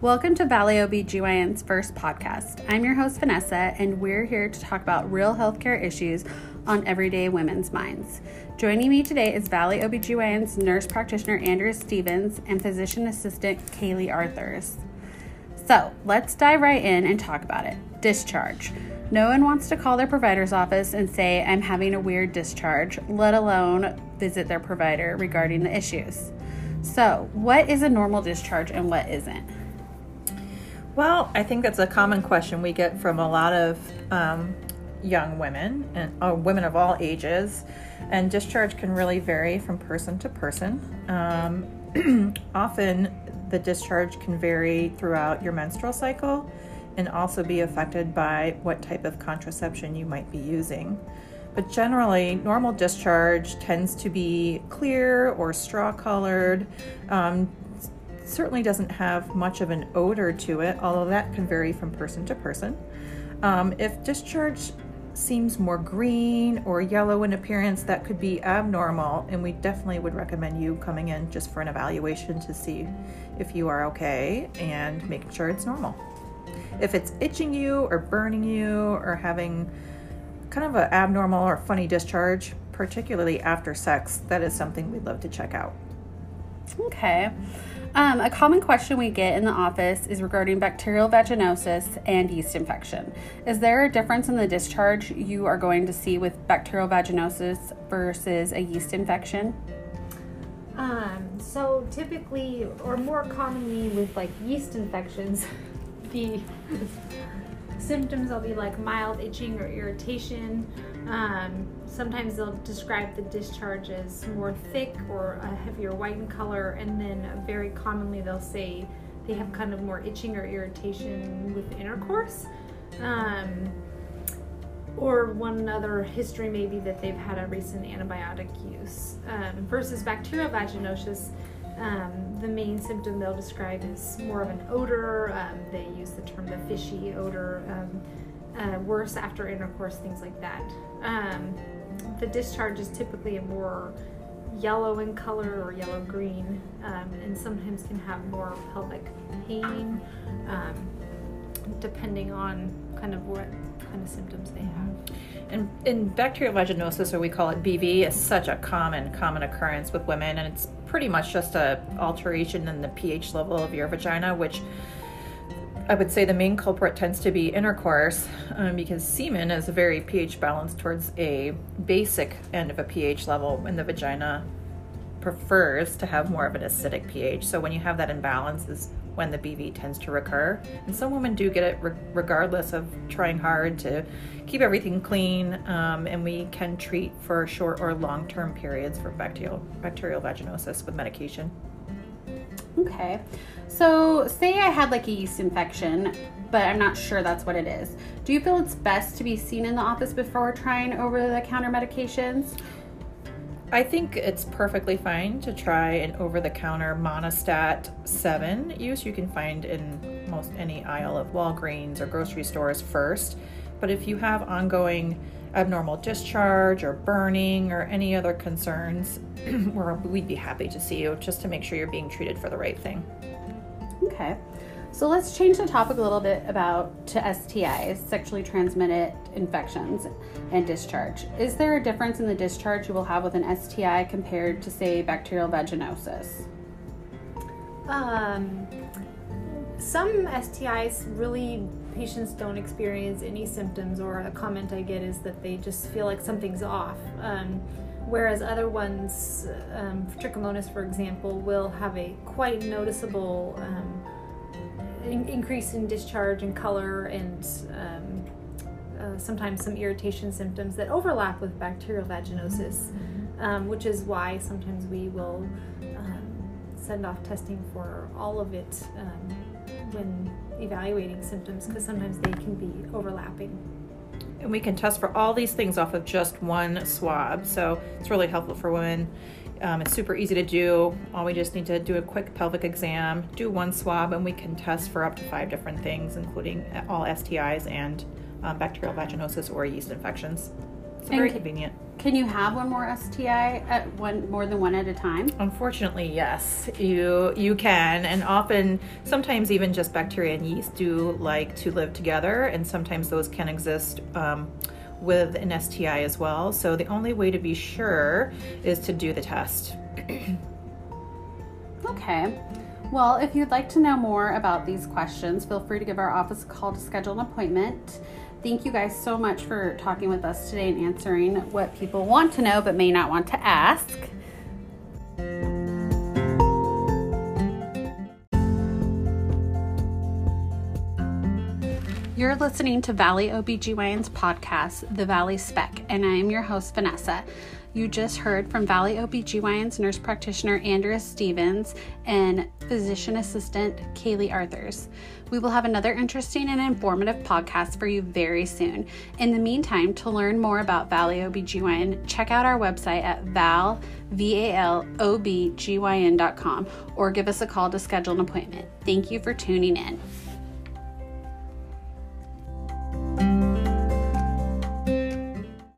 Welcome to Valley OBGYN's first podcast. I'm your host, Vanessa, and we're here to talk about real healthcare issues on everyday women's minds. Joining me today is Valley OBGYN's nurse practitioner, Andrea Stevens, and physician assistant, Kaylee Arthurs. So let's dive right in and talk about it discharge. No one wants to call their provider's office and say, I'm having a weird discharge, let alone visit their provider regarding the issues. So, what is a normal discharge and what isn't? Well, I think that's a common question we get from a lot of um, young women and uh, women of all ages, and discharge can really vary from person to person. Um, often, the discharge can vary throughout your menstrual cycle and also be affected by what type of contraception you might be using. But generally, normal discharge tends to be clear or straw colored. Um, certainly doesn't have much of an odor to it, although that can vary from person to person. Um, if discharge seems more green or yellow in appearance, that could be abnormal, and we definitely would recommend you coming in just for an evaluation to see if you are okay and making sure it's normal. If it's itching you or burning you or having kind of an abnormal or funny discharge, particularly after sex, that is something we'd love to check out. Okay. Um, a common question we get in the office is regarding bacterial vaginosis and yeast infection. Is there a difference in the discharge you are going to see with bacterial vaginosis versus a yeast infection? Um, so typically, or more commonly with like yeast infections, the symptoms will be like mild itching or irritation. Um, sometimes they'll describe the discharge as more thick or a heavier white in color, and then very commonly they'll say they have kind of more itching or irritation with intercourse. Um, or one other history maybe that they've had a recent antibiotic use. Um, versus bacterial vaginosis, um, the main symptom they'll describe is more of an odor. Um, they use the term the fishy odor, um, uh, worse after intercourse, things like that. Um, the discharge is typically a more yellow in color or yellow green, um, and sometimes can have more pelvic pain, um, depending on kind of what kind of symptoms they have. And in bacterial vaginosis, or we call it BV, is such a common common occurrence with women, and it's pretty much just a alteration in the pH level of your vagina, which I would say the main culprit tends to be intercourse um, because semen is a very pH balanced towards a basic end of a pH level, and the vagina prefers to have more of an acidic pH. So when you have that imbalance, is when the BV tends to recur. And some women do get it re- regardless of trying hard to keep everything clean. Um, and we can treat for short or long term periods for bacterial, bacterial vaginosis with medication. Okay. So, say I had like a yeast infection, but I'm not sure that's what it is. Do you feel it's best to be seen in the office before trying over the counter medications? I think it's perfectly fine to try an over the counter Monistat 7 use you can find in most any aisle of Walgreens or grocery stores first. But if you have ongoing abnormal discharge or burning or any other concerns, we'd be happy to see you just to make sure you're being treated for the right thing. Okay. So let's change the topic a little bit about to STIs, sexually transmitted infections, and discharge. Is there a difference in the discharge you will have with an STI compared to, say, bacterial vaginosis? Um, some STIs really patients don't experience any symptoms, or a comment I get is that they just feel like something's off. Um, whereas other ones, um, trichomonas, for example, will have a quite noticeable um, in- increase in discharge and color and um, uh, sometimes some irritation symptoms that overlap with bacterial vaginosis, um, which is why sometimes we will um, send off testing for all of it um, when evaluating symptoms because sometimes they can be overlapping. And we can test for all these things off of just one swab. So it's really helpful for women. Um, it's super easy to do. All we just need to do a quick pelvic exam, do one swab, and we can test for up to five different things, including all STIs and um, bacterial vaginosis or yeast infections. It's very convenient. Can you have one more STI at one more than one at a time? Unfortunately, yes, you you can, and often, sometimes even just bacteria and yeast do like to live together, and sometimes those can exist um, with an STI as well. So the only way to be sure is to do the test. okay. Well, if you'd like to know more about these questions, feel free to give our office a call to schedule an appointment. Thank you guys so much for talking with us today and answering what people want to know but may not want to ask. You're listening to Valley OBGYN's podcast, The Valley Spec, and I am your host, Vanessa. You just heard from Valley OBGYN's nurse practitioner Andrea Stevens and physician assistant Kaylee Arthurs. We will have another interesting and informative podcast for you very soon. In the meantime, to learn more about Valley OBGYN, check out our website at val, V-A-L-O-B-G-Y-N.com or give us a call to schedule an appointment. Thank you for tuning in.